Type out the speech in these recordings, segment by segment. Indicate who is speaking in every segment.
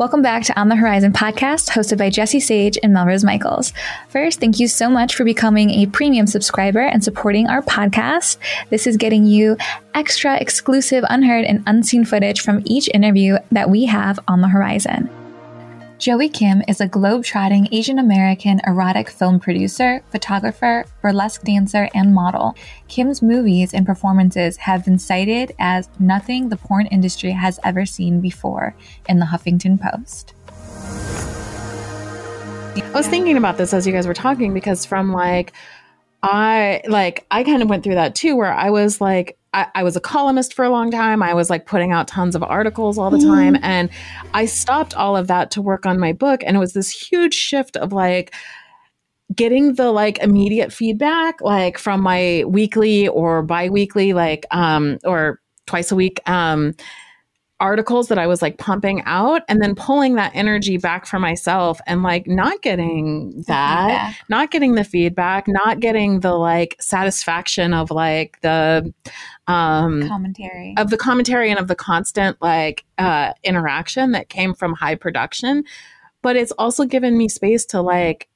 Speaker 1: Welcome back to On the Whorizon podcast, hosted by Jessie Sage and Melrose Michaels. First, thank you so much for becoming a premium subscriber and supporting our podcast. This is getting you extra exclusive, unheard, and unseen footage from each interview that we have on the horizon. Joey Kim is a globe-trotting Asian American erotic film producer, photographer, burlesque dancer, and model. Kim's movies and performances have been cited as nothing the porn industry has ever seen before in the Huffington Post.
Speaker 2: I was thinking about this as you guys were talking because from like I like I kind of went through that too where I was like I, I, was a columnist for a long time. I was like putting out tons of articles all the mm-hmm. time. And I stopped all of that to work on my book. And it was this huge shift of like, getting the like immediate feedback like from my weekly or biweekly like um or twice a week um articles that I was like pumping out and then pulling that energy back for myself and like not getting that, not getting the feedback, not getting the like satisfaction of like the
Speaker 1: um commentary
Speaker 2: of the commentary and of the constant like uh interaction that came from high production. But it's also given me space to like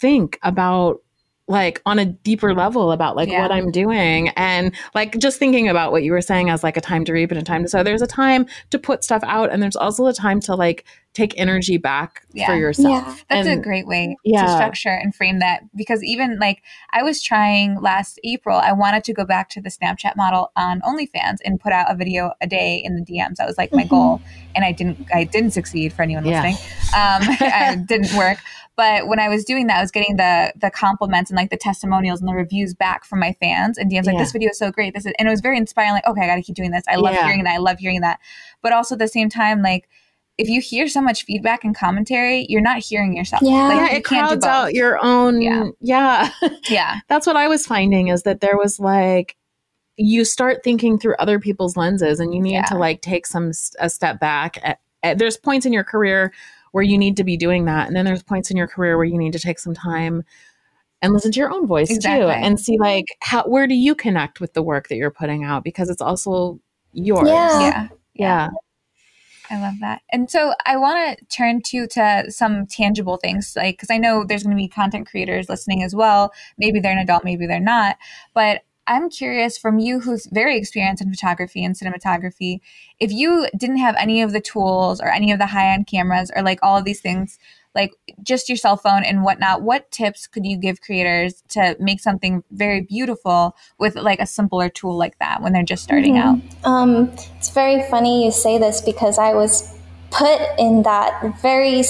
Speaker 2: think about like on a deeper level about like yeah. what I'm doing and like just thinking about what you were saying as like a time to reap and a time to sow. There's a time to put stuff out and there's also a time to like take energy back yeah. for yourself. Yeah.
Speaker 1: That's and, a great way yeah. to structure and frame that because even like I was trying last April, I wanted to go back to the Snapchat model on OnlyFans and put out a video a day in the DMs. That was like my mm-hmm. goal and I didn't I didn't succeed for anyone listening. Um, it didn't work. But when I was doing that, I was getting the the compliments and like the testimonials and the reviews back from my fans and DMs like this video is so great. This is and it was very inspiring. Like okay, I got to keep doing this. I love yeah. hearing that. I love hearing that. But also at the same time, like if you hear so much feedback and commentary, you're not hearing yourself.
Speaker 2: Yeah,
Speaker 1: like,
Speaker 2: yeah it crowds out your own. Yeah, yeah,
Speaker 1: yeah.
Speaker 2: That's what I was finding is that there was like you start thinking through other people's lenses, and you need yeah. to like take some a step back. At, at, there's points in your career where you need to be doing that. And then there's points in your career where you need to take some time and listen to your own voice exactly. too and see like how where do you connect with the work that you're putting out because it's also yours.
Speaker 1: Yeah.
Speaker 2: Yeah.
Speaker 1: yeah. I love that. And so I want to turn to to some tangible things like cuz I know there's going to be content creators listening as well. Maybe they're an adult, maybe they're not. But I'm curious from you, who's very experienced in photography and cinematography, if you didn't have any of the tools or any of the high end cameras or like all of these things, like just your cell phone and whatnot, what tips could you give creators to make something very beautiful with like a simpler tool like that when they're just starting mm-hmm.
Speaker 3: out? Um, it's very funny you say this because I was put in that very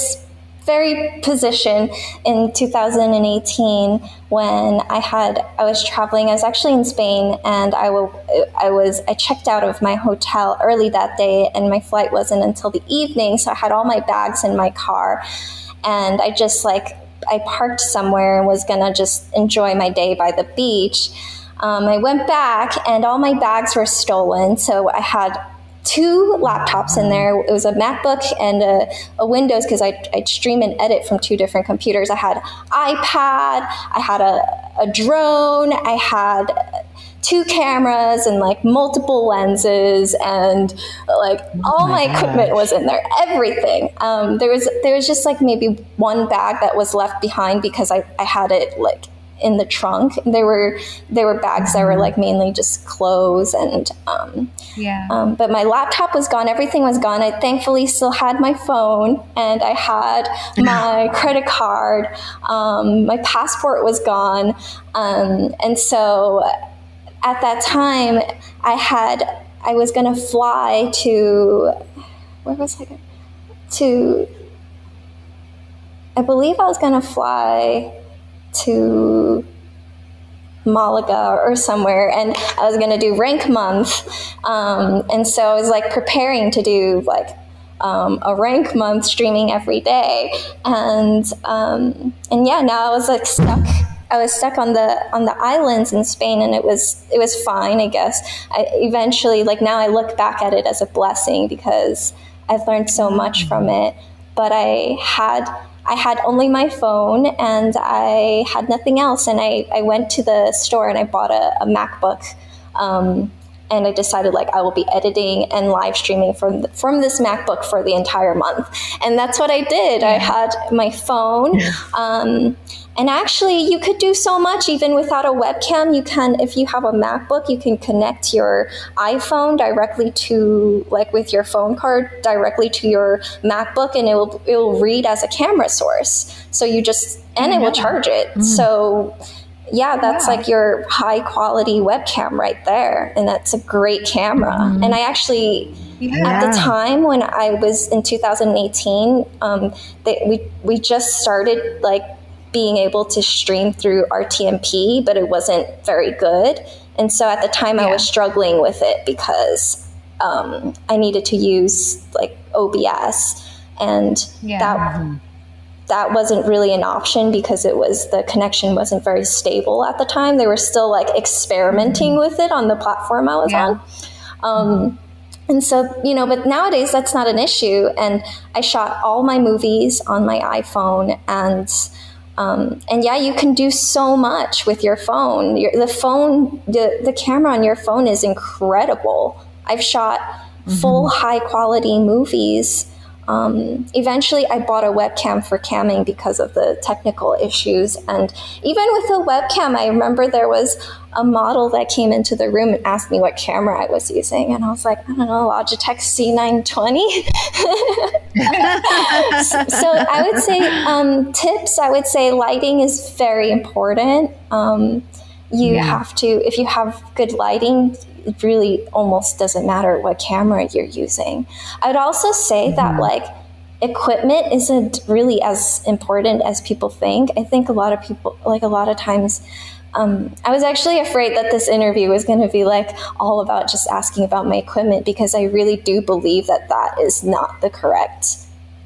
Speaker 3: very position in 2018 when I had I was traveling. I was actually in Spain, and I, w- I was I checked out of my hotel early that day, and my flight wasn't until the evening. So I had all my bags in my car, and I just like I parked somewhere and was gonna just enjoy my day by the beach. Um, I went back, and all my bags were stolen. So I had two laptops in there. It was a MacBook and a, a Windows because I'd, I'd, stream and edit from two different computers. I had iPad, I had a, a drone, I had two cameras and like multiple lenses and like oh all my, my equipment was in there everything um, there was there was just like maybe one bag that was left behind because I, I had it like in the trunk. There were there were bags that were like mainly just clothes and um,
Speaker 1: yeah.
Speaker 3: Um, but my laptop was gone. Everything was gone. I thankfully still had my phone and I had my credit card. Um, my passport was gone, um, and so at that time I had I was going to fly to where was I going to I believe I was going to fly to Malaga or somewhere, and I was going to do rank month. Um, and so I was like preparing to do like um, a rank month streaming every day, and um, and yeah, now I was like stuck. I was stuck on the on the islands in Spain, and it was it was fine, I guess. I eventually, like now, I look back at it as a blessing because I've learned so much from it. But I had I had only my phone and I had nothing else. And I, I went to the store and I bought a, a MacBook. Um, and I decided like I will be editing and live streaming from from this MacBook for the entire month, and that's what I did. I had my phone. Um, and actually, you could do so much even without a webcam. You can, if you have a MacBook, you can connect your iPhone directly to, like with your phone card, directly to your MacBook, and it will it will read as a camera source. So you just and it will charge it. Mm. So yeah, that's yeah. like your high quality webcam right there, and that's a great camera. Mm. And I actually. Yeah. At the time when I was in 2018, um, they, we we just started like being able to stream through RTMP, but it wasn't very good. And so at the time, yeah. I was struggling with it because um, I needed to use like OBS, and that mm-hmm. That wasn't really an option because it was the connection wasn't very stable at the time. They were still like experimenting mm-hmm. with it on the platform I was yeah. on. Um, and so, you know, but nowadays that's not an issue. And I shot all my movies on my iPhone and um, and yeah, you can do so much with your phone. Your, the phone, the, the camera on your phone is incredible. I've shot mm-hmm. full high quality movies um, eventually, I bought a webcam for camming because of the technical issues. And even with a webcam, I remember there was a model that came into the room and asked me what camera I was using. And I was like, I don't know, Logitech C920. so, so, I would say um, tips, I would say lighting is very important. Um, you yeah. have to, if you have good lighting, it really almost doesn't matter what camera you're using. I would also say mm-hmm. that like equipment isn't really as important as people think. I think a lot of people, like a lot of times, um, I was actually afraid that this interview was going to be like all about just asking about my equipment because I really do believe that that is not the correct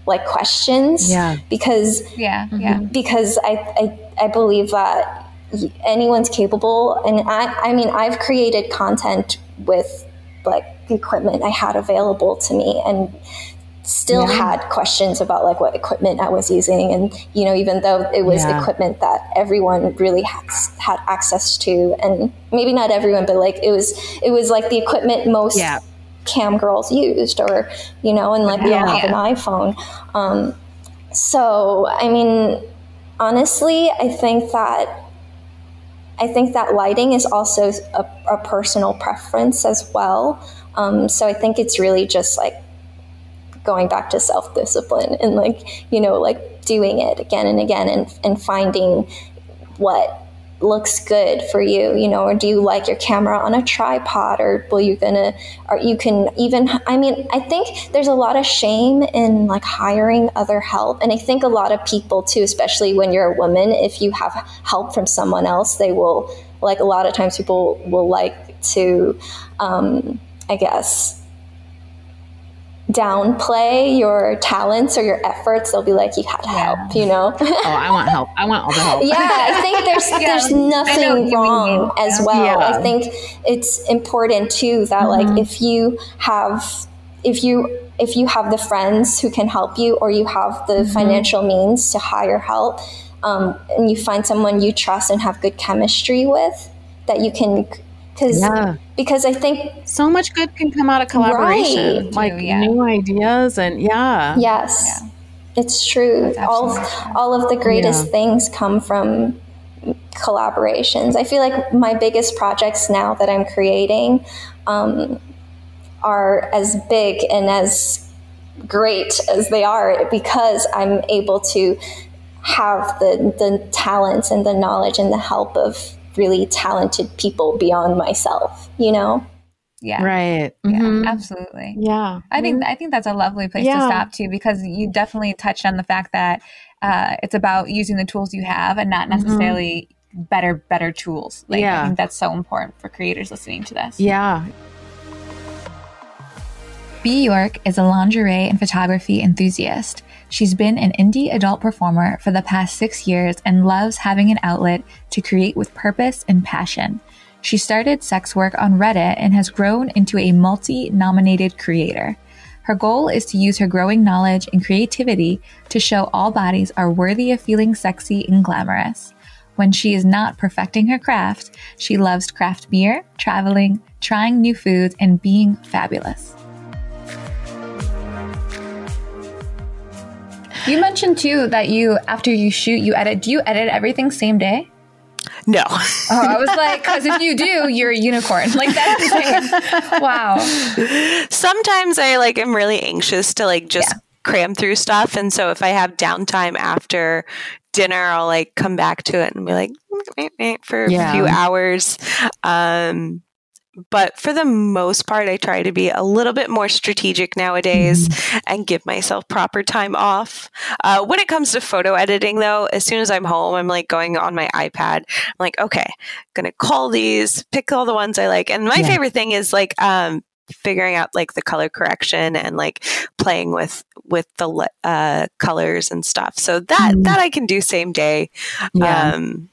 Speaker 3: like questions.
Speaker 2: Yeah.
Speaker 3: Because
Speaker 1: yeah, yeah.
Speaker 3: Because I I, I believe that anyone's capable. And I, I mean, I've created content with like the equipment I had available to me and still yeah. had questions about like what equipment I was using. And, you know, even though it was yeah. equipment that everyone really had, had access to and maybe not everyone, but like it was, it was like the equipment most yeah. cam girls used or, you know, and like we all have an iPhone. Um, so, I mean, honestly, I think that I think that lighting is also a, a personal preference as well. Um, so I think it's really just like going back to self discipline and like, you know, like doing it again and again and, and finding what looks good for you you know or do you like your camera on a tripod or will you gonna or you can even i mean i think there's a lot of shame in like hiring other help and i think a lot of people too especially when you're a woman if you have help from someone else they will like a lot of times people will like to um, i guess downplay your talents or your efforts they'll be like you had yeah. help you know?
Speaker 2: Oh i want help. I want all the help.
Speaker 3: Yeah i think there's yeah, there's nothing wrong as well. I think it's important too that mm-hmm. like if you have if you if you have the friends who can help you or you have the mm-hmm. financial means to hire help um, and you find someone you trust and have good chemistry with that you can because yeah. because I think
Speaker 2: so much good can come out of collaboration, right. like yeah. new ideas and yeah,
Speaker 3: yes, yeah. it's true. All all of the greatest things come from collaborations. I feel like my biggest projects now that I'm creating um, are as big and as great as they are because I'm able to have the the talents and the knowledge and the help of really talented people beyond myself, you know?
Speaker 1: Yeah.
Speaker 2: Right.
Speaker 1: Mm-hmm. absolutely.
Speaker 2: Yeah.
Speaker 1: I think I think that's a lovely place yeah. to stop too because you definitely touched on the fact that uh, it's about using the tools you have and not mm-hmm. necessarily mm-hmm. better better tools. Like yeah. I think that's so important for creators listening to this.
Speaker 2: Yeah.
Speaker 1: Bea York is a lingerie and photography enthusiast. She's been an indie adult performer for the past six years and loves having an outlet to create with purpose and passion. She started sex work on Reddit and has grown into a multi nominated creator. Her goal is to use her growing knowledge and creativity to show all bodies are worthy of feeling sexy and glamorous. when she is not perfecting her craft, she loves craft beer, traveling, trying new foods, and being fabulous. You mentioned too that you, after you shoot, you edit. Do you edit everything same day?
Speaker 4: No.
Speaker 1: oh, I was like, because if you do, you're a unicorn. Like that's insane. wow.
Speaker 4: Sometimes I like am really anxious to like just yeah. cram through stuff, and so if I have downtime after dinner, I'll like come back to it and be like wait, wait, for yeah. a few hours. Um, but for the most part, I try to be a little bit more strategic nowadays mm-hmm. and give myself proper time off. Uh, when it comes to photo editing, though, as soon as I'm home, I'm like going on my iPad. I'm like, okay, I'm gonna call these, pick all the ones I like. And my yeah. favorite thing is like um, figuring out like the color correction and like playing with with the uh, colors and stuff. So that mm. that I can do same day. Yeah. Um,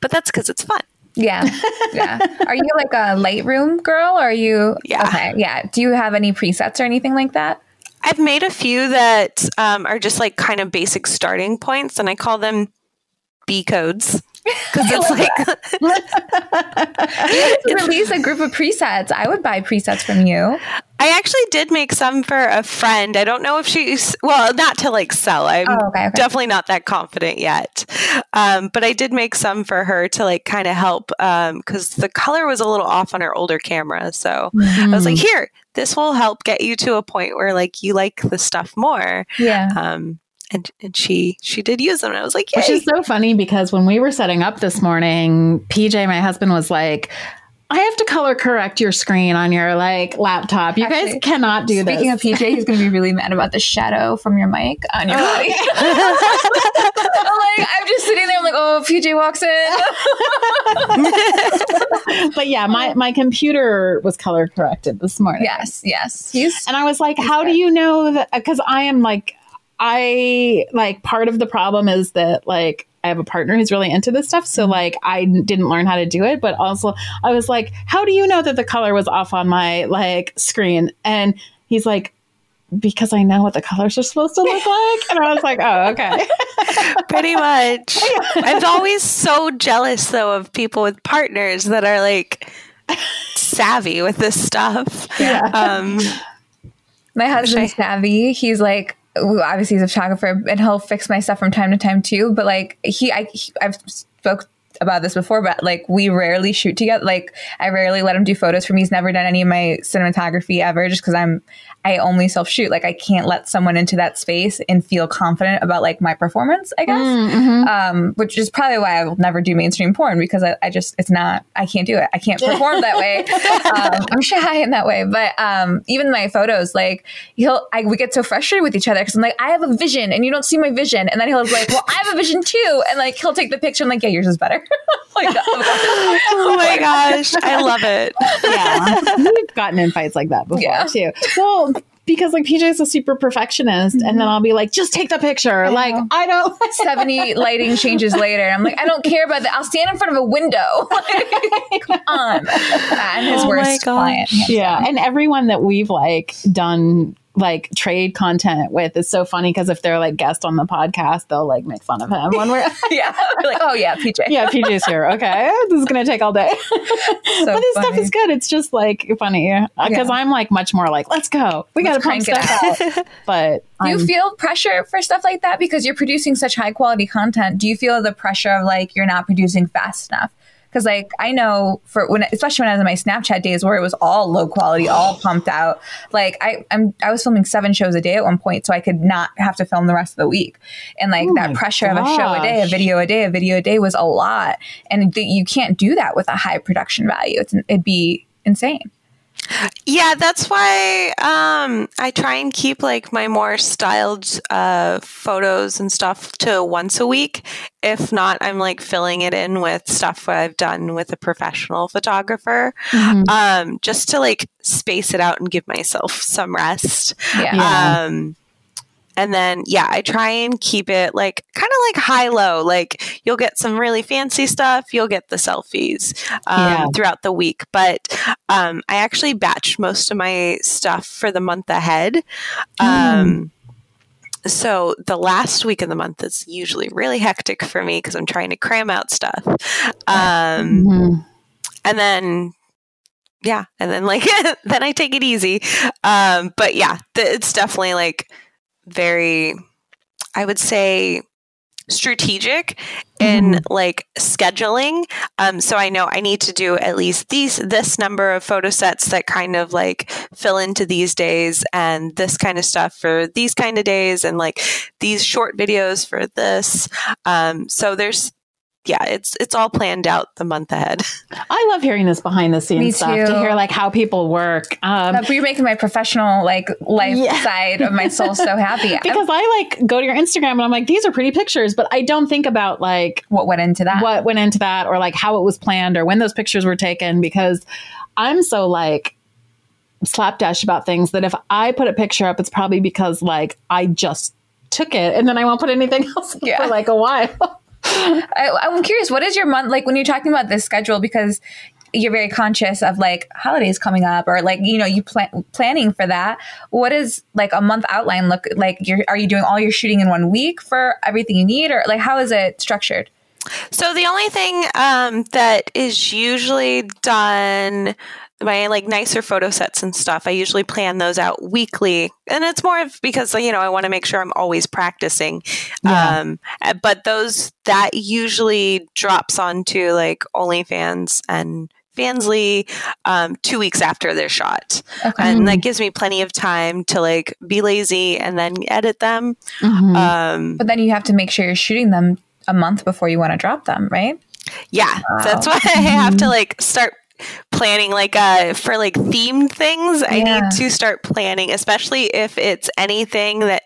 Speaker 4: but that's because it's fun.
Speaker 1: Yeah. Yeah. are you like a Lightroom girl? Or are you?
Speaker 4: Yeah.
Speaker 1: Okay. Yeah. Do you have any presets or anything like that?
Speaker 4: I've made a few that um, are just like kind of basic starting points, and I call them B codes because it's
Speaker 1: like you release a group of presets. I would buy presets from you.
Speaker 4: I actually did make some for a friend. I don't know if she's well, not to like sell. I'm oh, okay, okay. definitely not that confident yet. Um, but I did make some for her to like kind of help because um, the color was a little off on her older camera. So mm-hmm. I was like, mm-hmm. here, this will help get you to a point where like you like the stuff more.
Speaker 1: Yeah.
Speaker 4: Um, and and she she did use them and I was like Yay.
Speaker 2: which is so funny because when we were setting up this morning PJ my husband was like I have to color correct your screen on your like laptop. You Actually, guys cannot do
Speaker 1: speaking
Speaker 2: this.
Speaker 1: Speaking of PJ, he's going to be really mad about the shadow from your mic on your oh. mic. I'm like, I'm just sitting there. I'm like, oh, PJ walks
Speaker 2: in. but yeah, my my computer was color corrected this morning.
Speaker 1: Yes, yes. He's
Speaker 2: and I was like, how good. do you know that? Because I am like, I like part of the problem is that like I have a partner who's really into this stuff. So mm-hmm. like I didn't learn how to do it, but also I was like, how do you know that the color was off on my like screen? And he's like, because I know what the colors are supposed to look like. And I was like, oh, okay.
Speaker 4: Pretty much. I'm always so jealous though of people with partners that are like savvy with this stuff.
Speaker 1: Yeah. Um, my husband's savvy. He's like, obviously he's a photographer and he'll fix my stuff from time to time too. But like he, I, he, I've spoke about this before, but like we rarely shoot together. Like I rarely let him do photos for me. He's never done any of my cinematography ever, just because I'm I only self shoot. Like I can't let someone into that space and feel confident about like my performance, I guess. Mm, mm-hmm. Um, which is probably why I will never do mainstream porn because I, I, just, it's not, I can't do it. I can't perform that way. Um, I'm shy in that way. But um, even my photos, like he'll, I, we get so frustrated with each other because I'm like, I have a vision and you don't see my vision. And then he'll be like, well, I have a vision too. And like he'll take the picture and like, yeah, yours is better. like,
Speaker 4: oh my gosh. I love it.
Speaker 2: Yeah. We've gotten in fights like that before yeah. too. Well, because like PJ is a super perfectionist, mm-hmm. and then mm-hmm. I'll be like, just take the picture. I like I don't.
Speaker 1: Seventy lighting changes later. I'm like, I don't care about that. I'll stand in front of a window. like, come on. And his oh worst client.
Speaker 2: Yeah, and everyone that we've like done like trade content with is so funny because if they're like guest on the podcast, they'll like make fun of him when we're
Speaker 1: yeah, we're like oh yeah, PJ,
Speaker 2: yeah, PJ's here. Okay, this is gonna take all day, so but this funny. stuff is good. It's just like funny because yeah. I'm like much more like let's go, we got to crank stuff out. but
Speaker 1: do you feel pressure for stuff like that because you're producing such high quality content? Do you feel the pressure of like you're not producing fast enough? Because like I know for when, especially when I was in my Snapchat days where it was all low quality, all pumped out. Like I, I'm, I was filming seven shows a day at one point, so I could not have to film the rest of the week. And like oh that pressure gosh. of a show a day, a video a day, a video a day was a lot, and th- you can't do that with a high production value. It's, it'd be insane.
Speaker 4: Yeah, that's why um, I try and keep like my more styled uh, photos and stuff to once a week. If not, I'm like filling it in with stuff I've done with a professional photographer, mm-hmm. um, just to like space it out and give myself some rest. Yeah. Um, and then, yeah, I try and keep it like kind of like high low. Like you'll get some really fancy stuff, you'll get the selfies um, yeah. throughout the week. But um, I actually batch most of my stuff for the month ahead. Mm. Um, so the last week of the month is usually really hectic for me because I'm trying to cram out stuff. Um, mm-hmm. And then, yeah, and then like then I take it easy. Um, but yeah, it's definitely like very, I would say strategic in mm-hmm. like scheduling. Um, so I know I need to do at least these this number of photo sets that kind of like fill into these days and this kind of stuff for these kind of days and like these short videos for this. Um, so there's yeah, it's it's all planned out the month ahead.
Speaker 2: I love hearing this behind the scenes stuff to hear like how people work.
Speaker 1: Um, you're making my professional like life yeah. side of my soul so happy
Speaker 2: because I like go to your Instagram and I'm like these are pretty pictures, but I don't think about like
Speaker 1: what went into that,
Speaker 2: what went into that, or like how it was planned or when those pictures were taken because I'm so like slapdash about things that if I put a picture up, it's probably because like I just took it and then I won't put anything else yeah. for like a while.
Speaker 1: I, am curious, what is your month like when you're talking about this schedule? Because you're very conscious of like holidays coming up or like you know you plan planning for that what is like a month outline look like you're are you doing all your shooting in one week for everything you need or like how is it structured
Speaker 4: so the only thing um, that is usually done my like nicer photo sets and stuff i usually plan those out weekly and it's more of because you know i want to make sure i'm always practicing yeah. um eh, but those that usually drops onto like onlyfans and fansly um, two weeks after their shot okay. and that gives me plenty of time to like be lazy and then edit them
Speaker 1: mm-hmm. um, but then you have to make sure you're shooting them a month before you want to drop them right
Speaker 4: yeah wow. that's why i have to like start planning like uh for like themed things i need to start planning especially if it's anything that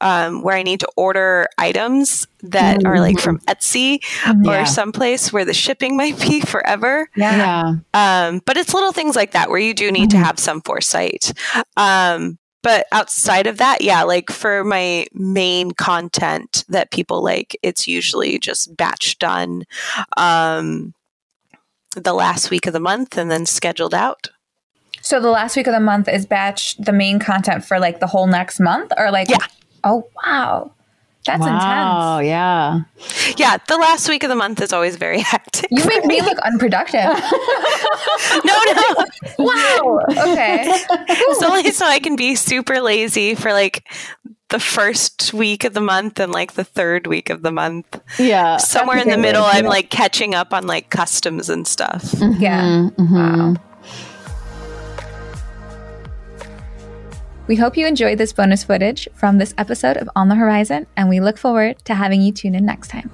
Speaker 4: um where i need to order items that mm-hmm. are like from etsy mm-hmm. yeah. or someplace where the shipping might be forever
Speaker 1: yeah
Speaker 4: um but it's little things like that where you do need mm-hmm. to have some foresight um but outside of that yeah like for my main content that people like it's usually just batch done um the last week of the month and then scheduled out.
Speaker 1: So the last week of the month is batch the main content for like the whole next month or like
Speaker 4: Yeah.
Speaker 1: Oh wow. That's wow,
Speaker 2: intense. Oh yeah.
Speaker 4: Yeah, the last week of the month is always very hectic.
Speaker 1: You make me. me look unproductive.
Speaker 4: no, no.
Speaker 1: wow. Okay.
Speaker 4: It's only so I can be super lazy for like the first week of the month and like the third week of the month.
Speaker 2: Yeah.
Speaker 4: Somewhere in the middle, I'm like catching up on like customs and stuff.
Speaker 1: Mm-hmm, yeah. Mm-hmm. Wow. We hope you enjoyed this bonus footage from this episode of On the Whorizon, and we look forward to having you tune in next time.